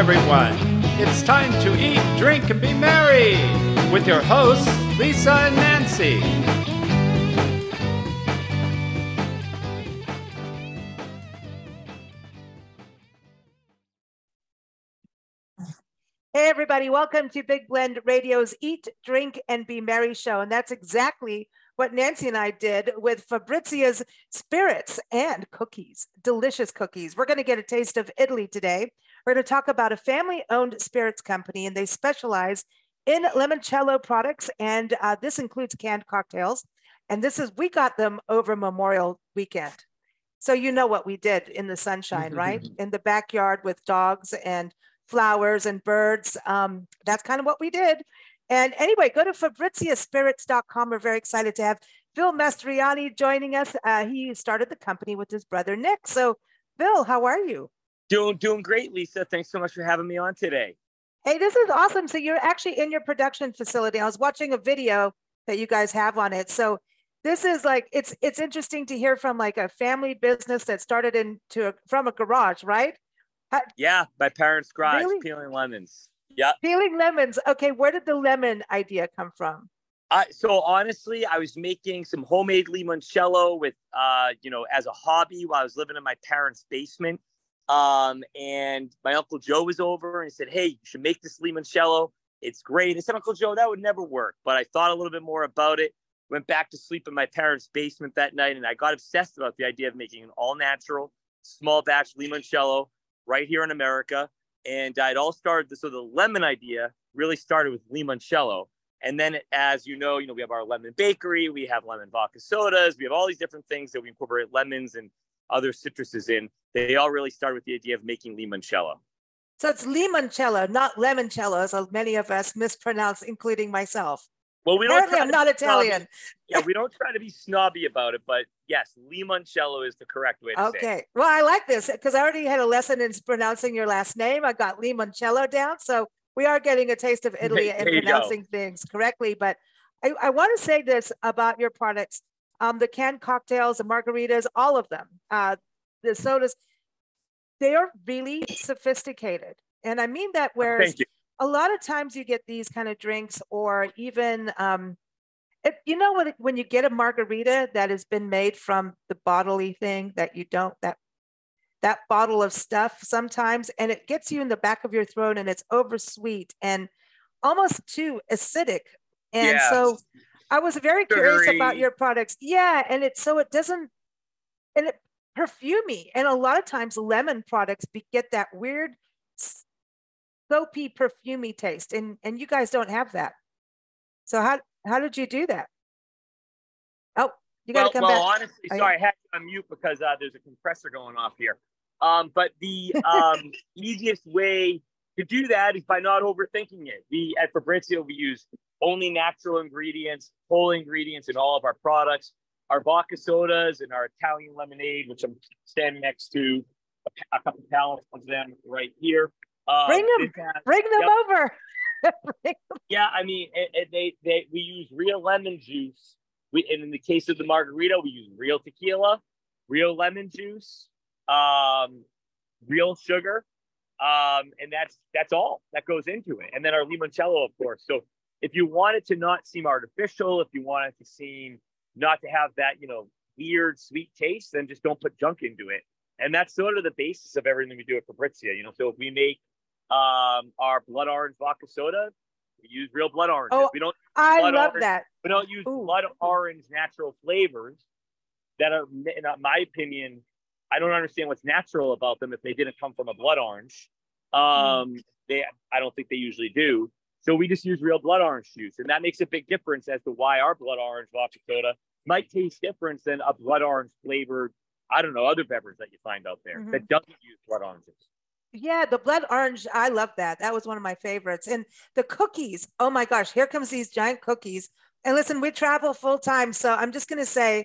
everyone. It's time to eat, drink, and be merry with your hosts, Lisa and Nancy. Hey, everybody, welcome to Big Blend Radio's Eat, Drink, and Be Merry show. And that's exactly what Nancy and I did with Fabrizia's spirits and cookies, delicious cookies. We're going to get a taste of Italy today. We're going to talk about a family owned spirits company, and they specialize in limoncello products. And uh, this includes canned cocktails. And this is, we got them over Memorial weekend. So, you know what we did in the sunshine, right? In the backyard with dogs and flowers and birds. Um, that's kind of what we did. And anyway, go to fabriziaspirits.com. We're very excited to have Phil Mastroianni joining us. Uh, he started the company with his brother Nick. So, Phil, how are you? Doing doing great, Lisa. Thanks so much for having me on today. Hey, this is awesome. So you're actually in your production facility. I was watching a video that you guys have on it. So this is like it's it's interesting to hear from like a family business that started into a, from a garage, right? Yeah, my parents' garage Really? peeling lemons. Yeah. Peeling lemons. Okay, where did the lemon idea come from? Uh, so honestly, I was making some homemade limoncello with, uh, you know, as a hobby while I was living in my parents' basement. Um, and my uncle Joe was over and he said, "Hey, you should make this limoncello. It's great." And I said, "Uncle Joe, that would never work." But I thought a little bit more about it. Went back to sleep in my parents' basement that night, and I got obsessed about the idea of making an all-natural, small batch limoncello right here in America. And it all started. So the lemon idea really started with limoncello. And then, as you know, you know we have our lemon bakery, we have lemon vodka sodas, we have all these different things that we incorporate lemons and other citruses in. They all really start with the idea of making limoncello. So it's limoncello, not lemoncello, as many of us mispronounce, including myself. Well, we don't. Apparently, I'm not Italian. Yeah, we don't try to be snobby about it, but yes, limoncello is the correct way to say it. Okay. Well, I like this because I already had a lesson in pronouncing your last name. I got limoncello down. So we are getting a taste of Italy and you go. pronouncing things correctly. But I, I want to say this about your products um, the canned cocktails, the margaritas, all of them, uh, the sodas, they are really sophisticated. And I mean that whereas a lot of times you get these kind of drinks or even um it, you know when when you get a margarita that has been made from the bodily thing that you don't that that bottle of stuff sometimes and it gets you in the back of your throat and it's oversweet and almost too acidic and Yeah. so i was very curious about your products yeah and it's so it doesn't and it perfumey and a lot of times lemon products be, get that weird soapy perfumey taste and and you guys don't have that so how how did you do that oh you got to well, come well, back honestly, Oh, yeah. sorry, I had you on mute because uh, there's a compressor going off here. Um, but the um, easiest way to do that is by not overthinking it. We at Fabrizia we use only natural ingredients, whole ingredients in all of our products. Our vodka sodas and our Italian lemonade, which I'm standing next to, a, a couple pallets of them right here. Um, Bring 'em. this has- bring them Yep. over Bring- yeah, I mean, it, it, they they we use real lemon juice. We and in the case of the margarita, we use real tequila, real lemon juice, um, real sugar, um, and that's that's all that goes into it. And then our limoncello, of course. So if you want it to not seem artificial, if you want it to seem not to have that you know weird sweet taste, then just don't put junk into it. And that's sort of the basis of everything we do at Fabrizia. You know, so if we make um, our blood orange vodka soda, we use real blood orange. Oh, we don't i love orange. that we don't use Ooh. blood orange natural flavors that are, in my opinion, I don't understand what's natural about them if they didn't come from a blood orange. Um, they, I don't think they usually do. So we just use real blood orange juice, and that makes a big difference as to why our blood orange vodka soda might taste different than a blood orange flavored, I don't know, other beverage that you find out there Mhm. that doesn't use blood oranges. Yeah, the blood orange. I love that. That was one of my favorites. And the cookies. Oh my gosh, here comes these giant cookies. And listen, we travel full time, so I'm just gonna say,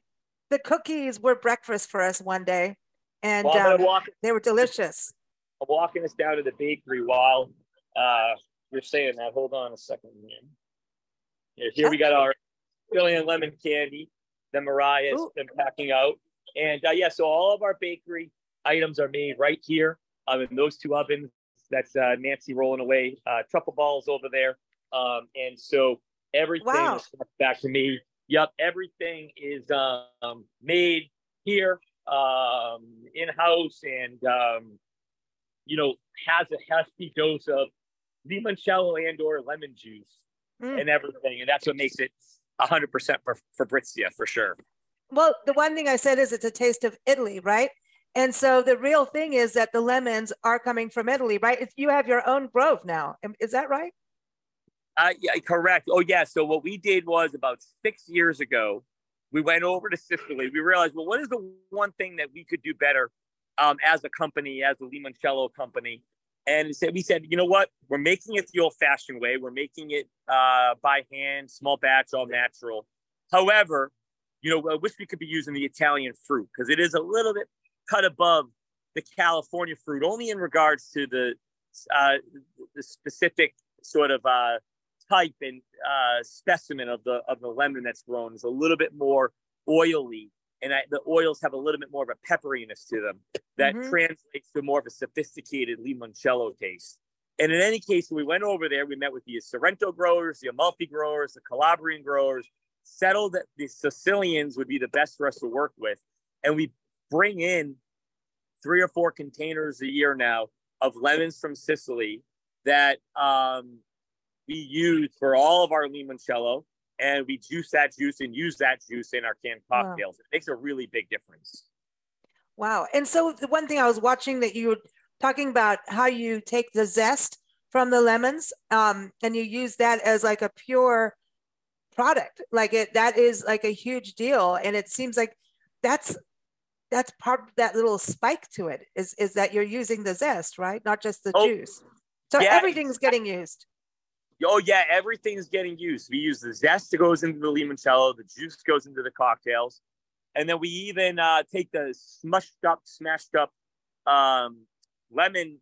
the cookies were breakfast for us one day, and Well, um, walk they were delicious. I'm walking us down to the bakery while uh, you're saying that. Hold on a second. Here, here, here we got our Brilliant lemon candy that Mariah's Ooh. been packing out. And uh, yeah, so all of our bakery items are made right here um, in those two ovens That's uh, Nancy rolling away uh, truffle balls over there. Um, and so everything Wow. is back to me. Yep, everything is um, made here um, in house, and um, you know has a hefty dose of limoncello and or lemon juice Mm. and everything, and that's what makes it hundred percent for Fabrizia for sure. Well, the one thing I said is it's a taste of Italy, right? And so the real thing is that the lemons are coming from Italy, right? It's, you have your own grove now. Is that right? Uh, yeah, correct. Oh, yeah. So what we did was about six years ago, we went over to Sicily. We realized, well, what is the one thing that we could do better um, as a company, as a limoncello company? And we said, you know what? We're making it the old-fashioned way. We're making it uh, by hand, small batch, all natural. However, you know, I wish we could be using the Italian fruit because it is a little bit cut above the California fruit, only in regards to the uh, the specific sort of uh, type and uh, specimen of the of the lemon that's grown is a little bit more oily, and I, the oils have a little bit more of a pepperiness to them that Mhm. translates to more of a sophisticated limoncello taste. And in any case, we went over there, we met with the Sorrento growers, the Amalfi growers, the Calabrian growers, settled that the Sicilians would be the best for us to work with, and we bring in three or four containers a year now of lemons from Sicily that um, we use for all of our limoncello, and we juice that juice and use that juice in our canned Wow. cocktails. It makes a really big difference. Wow. And so the one thing I was watching that you were talking about how you take the zest from the lemons um, and you use that as like a pure product. Like it that is like a huge deal. And it seems like that's that's part of that little spike to it is is that you're using the zest, right? Not just the Oh, juice. So yeah, everything's getting used. Oh yeah, everything's getting used. We use the zest that goes into the limoncello, the juice goes into the cocktails, and then we even uh, take the smushed up, smashed up um, lemon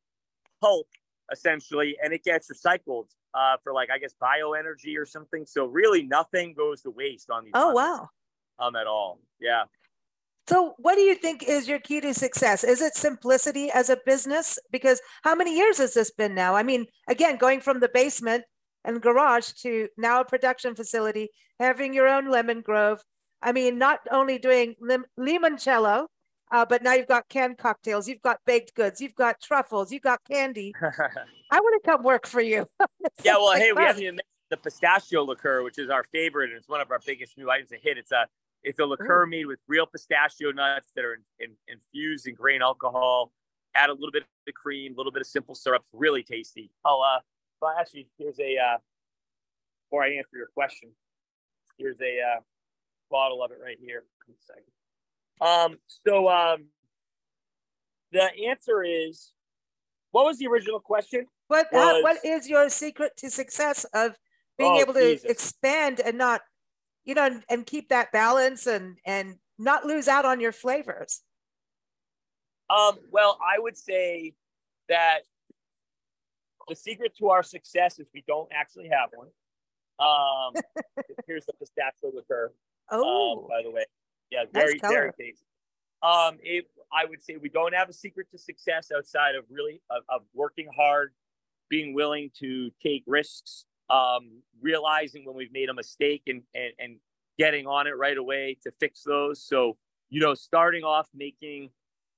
pulp essentially, and it gets recycled uh, for like I guess bioenergy or something. So really, nothing goes to waste on these. Oh wow. Um, at all. Yeah. So, what do you think is your key to success? Is it simplicity as a business? Because how many years has this been now? I mean, again, going from the basement and garage to now a production facility, having your own lemon grove. I mean, not only doing lim- limoncello, uh, but now you've got canned cocktails, you've got baked goods, you've got truffles, you've got candy. I want to come work for you. Yeah. Well, like hey, we haven't even mentioned the pistachio liqueur, which is our favorite, and it's one of our biggest new items to hit. It's a it's a liqueur made with real pistachio nuts that are in, in, infused in grain alcohol. Add a little bit of cream, a little bit of simple syrup. Really tasty. Oh, uh, well, actually, here's a uh, before I answer your question. Here's a uh, bottle of it right here. One second. Um, so um, the answer is, what was the original question? What uh, what was- is your secret to success of being Oh, able to Jesus. expand and not, you know, and, and keep that balance and and not lose out on your flavors? Um, well, I would say that the secret to our success is we don't actually have one. Um, here's the pistachio liqueur. Oh, Um, by the way, yeah, Nice very very tasty. Um, it, I would say we don't have a secret to success outside of really of, of working hard, being willing to take risks, um, realizing when we've made a mistake and, and and getting on it right away to fix those. So you know, starting off making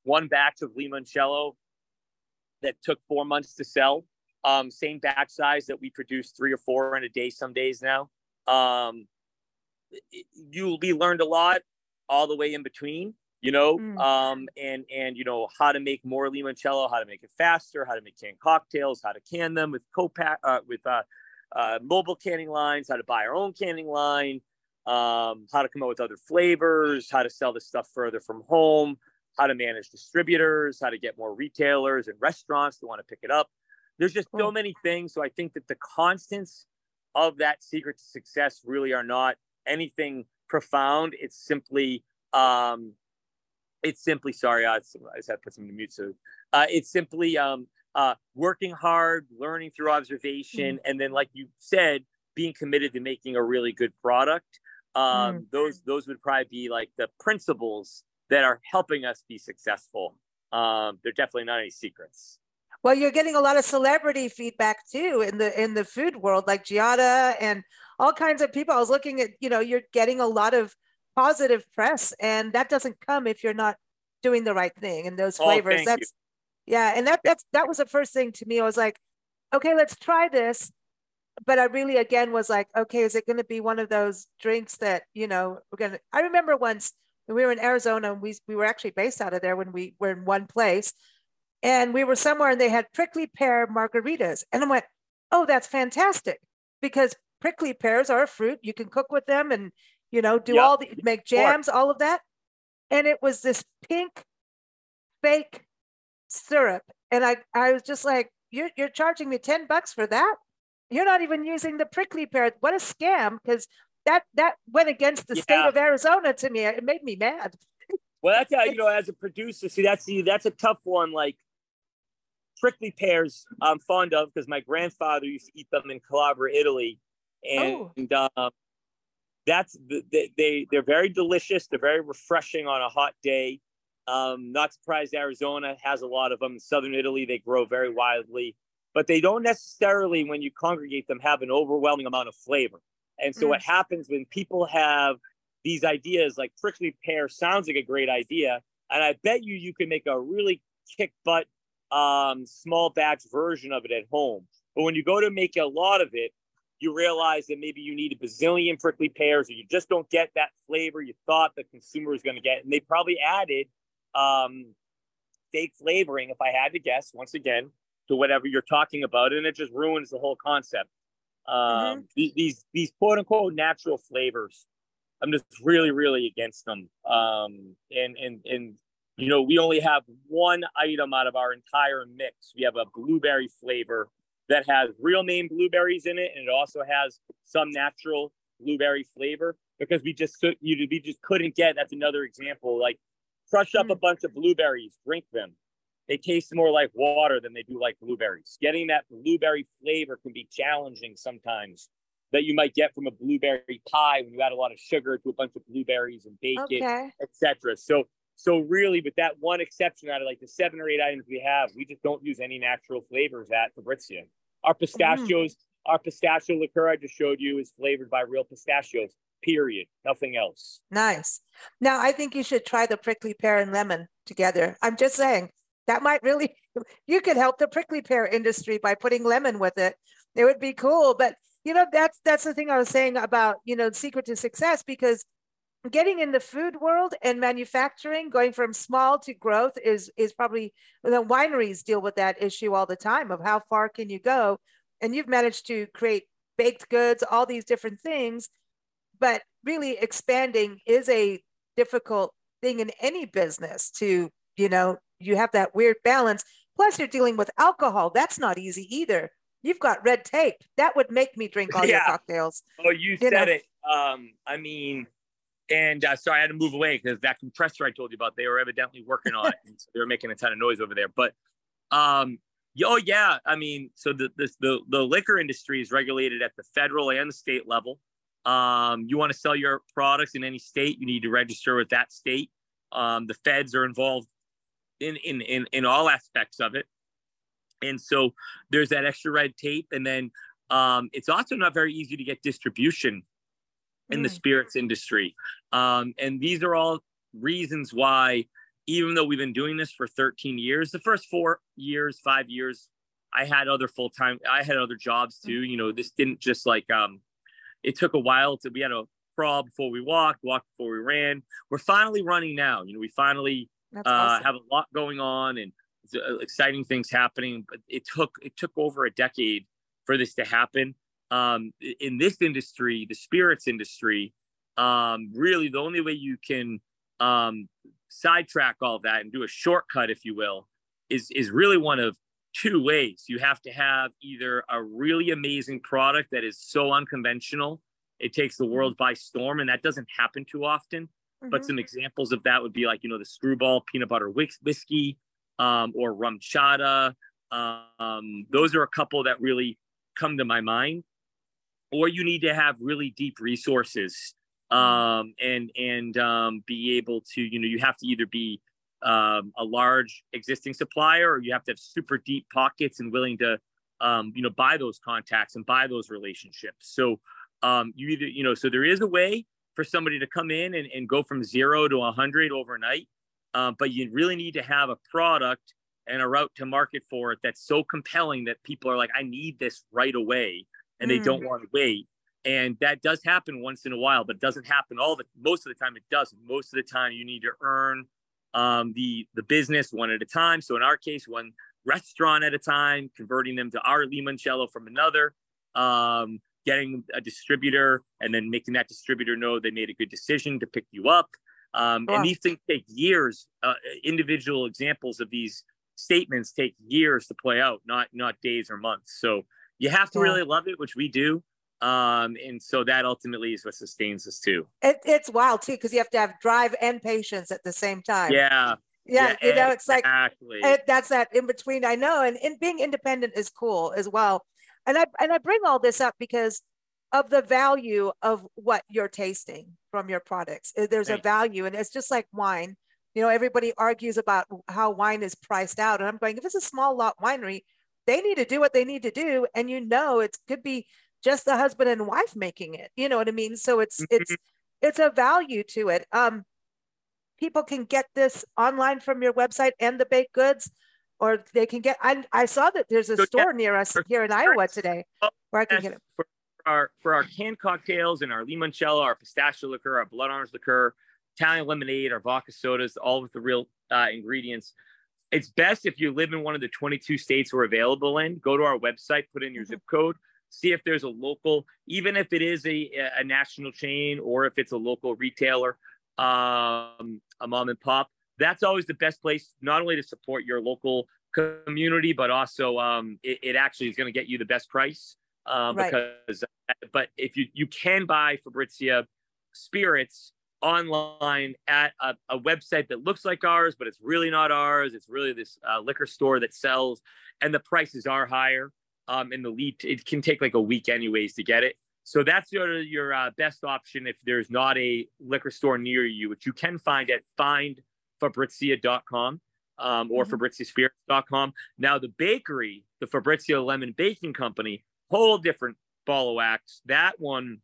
one batch of limoncello that took four months to sell. Um, same batch size that we produce three or four in a day some days now. Um, you'll be learned a lot all the way in between, you know, Mm. um, and and you know how to make more limoncello, how to make it faster, how to make canned cocktails, how to can them with co-pack uh, with uh, uh, mobile canning lines, how to buy our own canning line, um, how to come up with other flavors, how to sell this stuff further from home, how to manage distributors, how to get more retailers and restaurants to want to pick it up. There's just so many things. So I think that the constants of that secret to success really are not anything profound. It's simply, um, it's simply, sorry, I just had to put something to mute. So uh, it's simply um, uh, working hard, learning through observation, and then, like you said, being committed to making a really good product. Um, Those those would probably be like the principles that are helping us be successful. Um, they're definitely not any secrets. Well, you're getting a lot of celebrity feedback too in the in the food world, like Giada and all kinds of people. I was looking at, you know, you're getting a lot of positive press, and that doesn't come if you're not doing the right thing and those Oh, flavors. thank that's yeah, and that that's that was the first thing to me. I was like, okay, let's try this. But I really again was like, okay, is it going to be one of those drinks that you know we're gonna? I remember once we were in Arizona, and we we were actually based out of there when we were in one place, and we were somewhere and they had prickly pear margaritas, and I went, oh, that's fantastic because prickly pears are a fruit. You can cook with them and you know do Yep. all the make jams, all of that, and it was this pink fake syrup, and I I was just like, you're you're charging me ten bucks for that? You're not even using the prickly pear. What a scam! Because that that went against the state of Arizona to me. It made me mad. Well, that's how you know, as a producer, see, that's the that's a tough one. Like prickly pears, I'm fond of because my grandfather used to eat them in Calabria, Italy, Oh. and um, that's the, they, they they're very delicious. They're very refreshing on a hot day. Um, not surprised Arizona has a lot of them. In southern Italy, they grow very wildly, but they don't necessarily, when you congregate them, have an overwhelming amount of flavor. And so, Mm. what happens when people have these ideas like prickly pear sounds like a great idea, and I bet you you can make a really kick butt um, small batch version of it at home. But when you go to make a lot of it, you realize that maybe you need a bazillion prickly pears, or you just don't get that flavor you thought the consumer was going to get. And they probably added um, fake flavoring, if I had to guess, once again, to whatever you're talking about, and it just ruins the whole concept. Um, the- These these quote unquote natural flavors, I'm just really really against them. Um, and and and you know we only have one item out of our entire mix. We have a blueberry flavor that has real name blueberries in it, and it also has some natural blueberry flavor because we just you we just couldn't get. That's another example. Like crush up a mm. bunch of blueberries, drink them. They taste more like water than they do like blueberries. Getting that blueberry flavor can be challenging sometimes. That you might get from a blueberry pie when you add a lot of sugar to a bunch of blueberries and bake it etc. So so really, with that one exception out of like the seven or eight items we have, we just don't use any natural flavors at Fabrizia. Our mm-hmm. pistachios, our pistachio liqueur I just showed you is flavored by real pistachios. Period. Nothing else. Nice. Now I think you should try the prickly pear and lemon together. I'm just saying that might really you could help the prickly pear industry by putting lemon with it. It would be cool. But you know, that's that's the thing I was saying about, you know, secret to success because getting in the food world and manufacturing, going from small to growth is is probably the wineries deal with that issue all the time of how far can you go. And you've managed to create baked goods, all these different things but really expanding is a difficult thing in any business to you know you have that weird balance plus you're dealing with alcohol that's not easy either you've got red tape that would make me drink all your cocktails Oh, you You said know. it. Um, I mean, and uh, sorry, I had to move away because that compressor I told you about, they were evidently working on it. And so they were making a ton of noise over there. But um, oh yeah, I mean, so the this, the the liquor industry is regulated at the federal and the state level. Um, you want to sell your products in any state, you need to register with that state. Um, the feds are involved in in in in all aspects of it, and so there's that extra red tape, and then um, it's also not very easy to get distribution in the Mm. spirits industry. Um, and these are all reasons why, even though we've been doing this for 13 years, the first four years, five years, I had other full time, I had other jobs too. You know, this didn't just like, um, it took a while to, we had a crawl before we walked, walk before we ran. We're finally running now. You know, we finally uh, awesome. have a lot going on and uh, exciting things happening. But it took it took over a decade for this to happen. Um, in this industry, the spirits industry, um, really the only way you can um, sidetrack all that and do a shortcut, if you will, is is really one of two ways. You have to have either a really amazing product that is so unconventional it takes the world by storm, and that doesn't happen too often but Mhm. some examples of that would be like you know the screwball peanut butter whiskey um, or RumChata um, those are a couple that really come to my mind or you need to have really deep resources um, and and um, be able to you know you have to either be um, a large existing supplier, or you have to have super deep pockets and willing to, um, you know, buy those contacts and buy those relationships. So um, you either, you know, so there is a way for somebody to come in and, and go from zero to 100 overnight, um, but you really need to have a product and a route to market for it that's so compelling that people are like, I need this right away, and mm. they don't mm. want to wait. And that does happen once in a while, but it doesn't happen all the most of the time. It doesn't. Most of the time, you need to earn um, the the business one at a time. So in our case, one restaurant at a time, converting them to our limoncello from another, um, getting a distributor, and then making that distributor know they made a good decision to pick you up. Um, wow. And these things take years. Uh, individual examples of these statements take years to play out, not not days or months. So you have to yeah. really love it, which we do. Um, and so that ultimately is what sustains us too. It, it's wild too because you have to have drive and patience at the same time. Yeah. Yeah, yeah you know, it's exactly. like it, that's that in between. I know, and, and being independent is cool as well. And I and I bring all this up because of the value of what you're tasting from your products. There's a value, and it's just like wine you know, everybody argues about how wine is priced out. And I'm going, if it's a small lot winery, they need to do what they need to do. And you know, it could be just the husband and wife making it. You know what I mean? So it's mm-hmm. it's it's a value to it. Um, people can get this online from your website and the baked goods, or they can get. I I saw that there's a so store yeah, near us here in Iowa today where I can get it. For our for our canned cocktails and our limoncello, our pistachio liqueur, our blood orange liqueur, Italian lemonade or vodka sodas, all with the real uh, ingredients. It's best if you live in one of the 22 states we're available in. Go to our website, put in your mm-hmm. zip code, see if there's a local, even if it is a, a national chain or if it's a local retailer, um, a mom and pop. That's always the best place, not only to support your local community, but also um, it, it, actually is going to get you the best price. Uh, right. Because, but if you you can buy Fabrizia spirits online at a, a, website that looks like ours, but it's really not ours. It's really this uh, liquor store that sells, and the prices are higher. Um, and the lead it can take like a week anyways to get it. So that's your your uh, best option if there's not a liquor store near you, which you can find at findfabrizia.com um, or mm-hmm. fabriziaspirits.com. Now the bakery, the Fabrizia Lemon Baking Company, whole different ball of wax. That one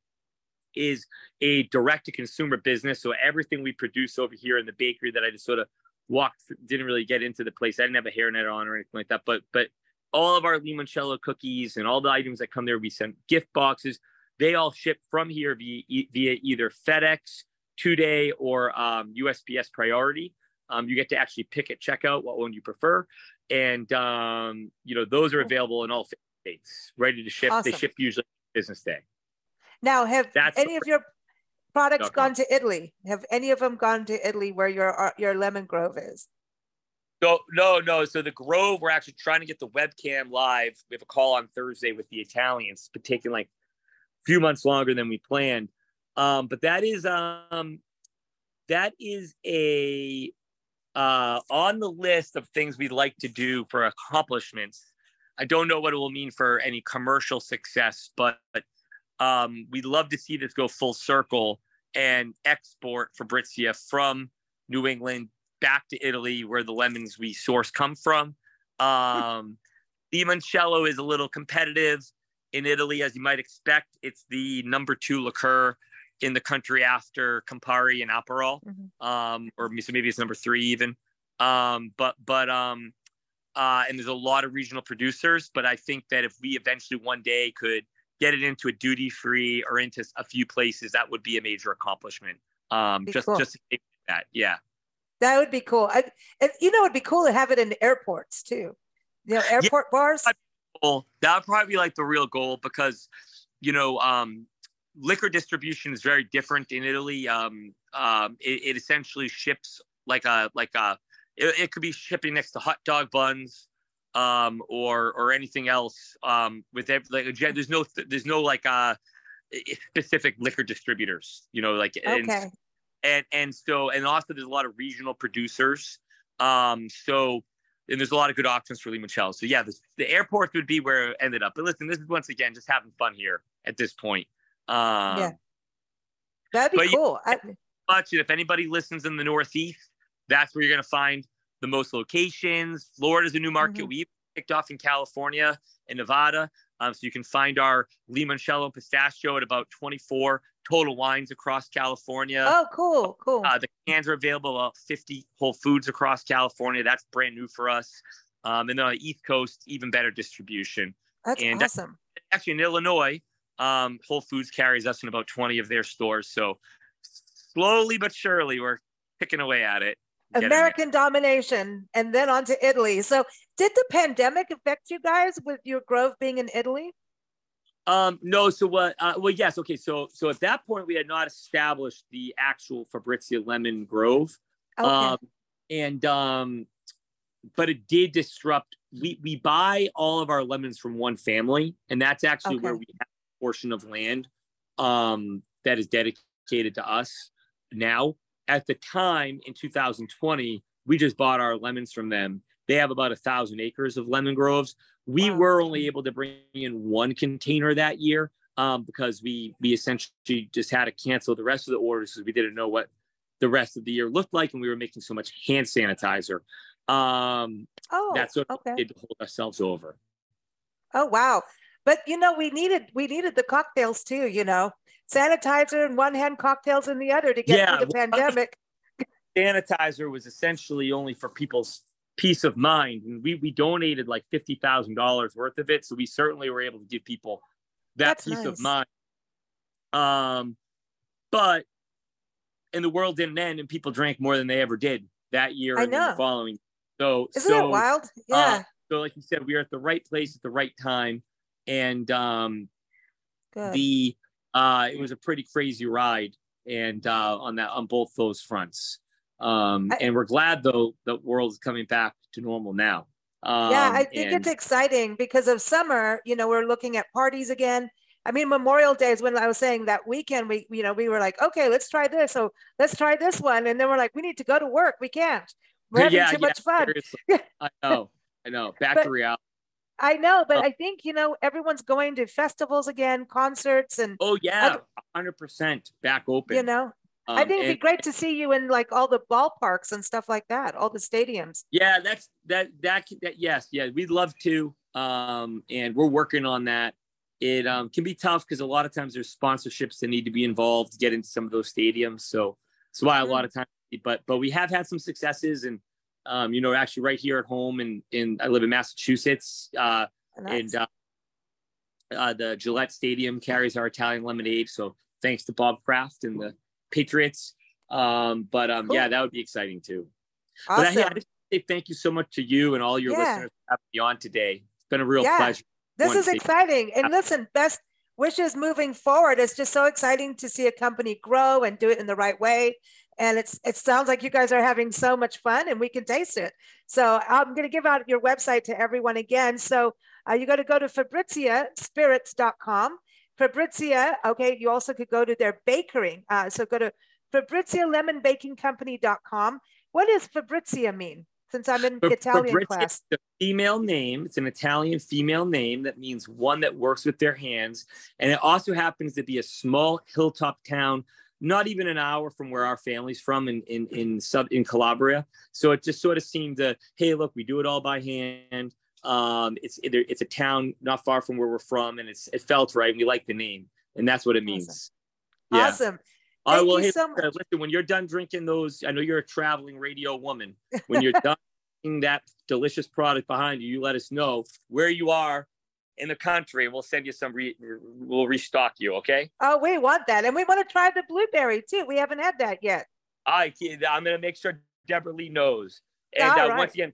is a direct to consumer business. So everything we produce over here in the bakery that I just sort of walked, didn't really get into the place. I didn't have a hairnet on or anything like that. But but all of our limoncello cookies and all the items that come there, we send gift boxes. They all ship from here via, via either FedEx, two day, or um, USPS priority. Um, you get to actually pick at checkout what one you prefer, and um, you know those are available in all states, ready to ship. Awesome. They ship usually business day. Now, have That's any of your products gone to Italy? Have any of them gone to Italy where your uh, your lemon grove is? No, no, no. So the Grove, we're actually trying to get the webcam live. We have a call on Thursday with the Italians, but taking like a few months longer than we planned. Um, but that is um, that is a uh, on the list of things we'd like to do for accomplishments. I don't know what it will mean for any commercial success, but um, we'd love to see this go full circle and export Fabrizia from New England back to Italy, where the lemons we source come from. Um, limoncello is a little competitive in Italy, as you might expect. It's the number two liqueur in the country after Campari and Aperol, mm-hmm. um, or so maybe it's number three even. Um, but but um, uh, and there's a lot of regional producers. But I think that if we eventually one day could get it into a duty free or into a few places, that would be a major accomplishment. Um, just cool. just that, yeah. That would be cool. I, you know, it'd be cool to have it in airports too. You know, airport yeah, bars. Cool. That would probably be like the real goal because, you know, um, liquor distribution is very different in Italy. Um, um, it, it essentially ships like a like a. It, it could be shipping next to hot dog buns um, or or anything else um, with every, like there's no there's no like uh specific liquor distributors you know like okay. and, and and so and also there's a lot of regional producers um so and there's a lot of good options for limoncello so yeah the, the airport would be where it ended up. But listen this is once again just having fun here at this point. Um yeah. That'd be cool. Yeah, I... much if anybody listens in the northeast that's where you're going to find the most locations. Florida's a new market. Mhm. We kicked off in California and Nevada. Um, so you can find our limoncello pistachio at about 24 total wines across California. Oh, cool, cool. Uh, the cans are available at 50 Whole Foods across California. That's brand new for us. Um, and then on the East Coast, even better distribution. That's and awesome. Actually, in Illinois, um, Whole Foods carries us in about 20 of their stores. So slowly but surely, we're picking away at it. American domination and then on to Italy. So, did the pandemic affect you guys with your grove being in Italy? Um, no, so what? Uh, well, yes. Okay, so so at that point, we had not established the actual Fabrizia Lemon Grove. Okay. Um, and um, but it did disrupt. We we buy all of our lemons from one family, and that's actually where we have a portion of land um, that is dedicated to us now. At the time in 2020, we just bought our lemons from them. They have about a thousand acres of lemon groves. We Wow. were only able to bring in one container that year um, because we we essentially just had to cancel the rest of the orders because we didn't know what the rest of the year looked like, and we were making so much hand sanitizer. Um, oh, that's what okay. we did to hold ourselves over. Oh wow. But you know, we needed we needed the cocktails too, you know. Sanitizer in one hand, cocktails in the other to get Yeah, through the pandemic. Sanitizer was essentially only for people's peace of mind, and we we donated like fifty thousand dollars worth of it, so we certainly were able to give people that That's peace of nice. mind. Um, but and the world didn't end, and people drank more than they ever did that year I and the following. So Isn't so, that wild? uh, Yeah. so like you said, we are at the right place at the right time, and um, good. the uh it was a pretty crazy ride and uh on that on both those fronts um and we're glad though the world is coming back to normal now um yeah, I think and- it's exciting because of summer, you know, we're looking at parties again. I mean, Memorial Day is when I was saying that weekend, we, you know, we were like, okay, let's try this. So let's try this one. And then we're like, we need to go to work. We can't. We're having yeah, too yeah, much fun. i know i know back But- to reality I know, but Oh. I think, you know, everyone's going to festivals again, concerts, and, oh yeah 100% back open you know, I Um, think it'd and- be great to see you in like all the ballparks and stuff like that, all the stadiums. yeah that's that that that yes yeah we'd love to um and we're working on that it um can be tough because a lot of times there's sponsorships that need to be involved to get into some of those stadiums so that's why a lot of times but but we have had some successes and um you know actually right here at home and in i live in massachusetts uh Nice. and uh, uh the gillette stadium carries our italian lemonade so thanks to bob kraft and the patriots um but um yeah that would be exciting too but awesome. I, hey, I just say thank you so much to you and all your Yeah. listeners for having me on today. It's been a real Yeah. pleasure. This is exciting. And listen, best wishes moving forward. It's just so exciting to see a company grow and do it in the right way. And it's it sounds like you guys are having so much fun and we can taste it. So I'm going to give out your website to everyone again. So uh, you got to go to fabriziaspirits.com. Fabrizia, okay, you also could go to their bakery. Uh, so go to fabrizialemonbakingcompany.com. What does Fabrizia mean? Since I'm in Fa- Italian Fabrizia class. a female name. It's an Italian female name that means one that works with their hands. And it also happens to be a small hilltop town, not even an hour from where our family's from in in in sub in Calabria. So it just sort of seemed to, hey, look, we do it all by hand. Um, it's it's a town not far from where we're from, and it's it felt right. And we like the name, and that's what it means. Yeah. Awesome. I Thank will you hit, so uh, listen, when you're done drinking those, I know you're a traveling radio woman. When you're done drinking that delicious product behind you, you let us know where you are in the country we'll send you some, re- we'll restock you. Okay. Oh, we want that. And we want to try the blueberry too. We haven't had that yet. I, I'm going to make sure Deborah Lee knows. And uh, right. once again,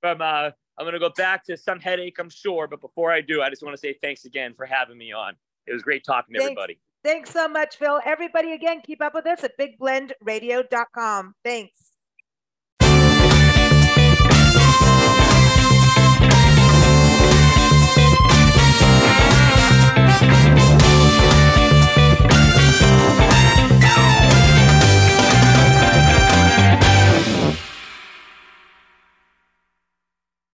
from, uh, I'm going to go back to some headache, I'm sure. But before I do, I just want to say thanks again for having me on. It was great talking to Thanks. everybody. Thanks so much, Phil. Everybody, again, keep up with us at bigblendradio.com. Thanks.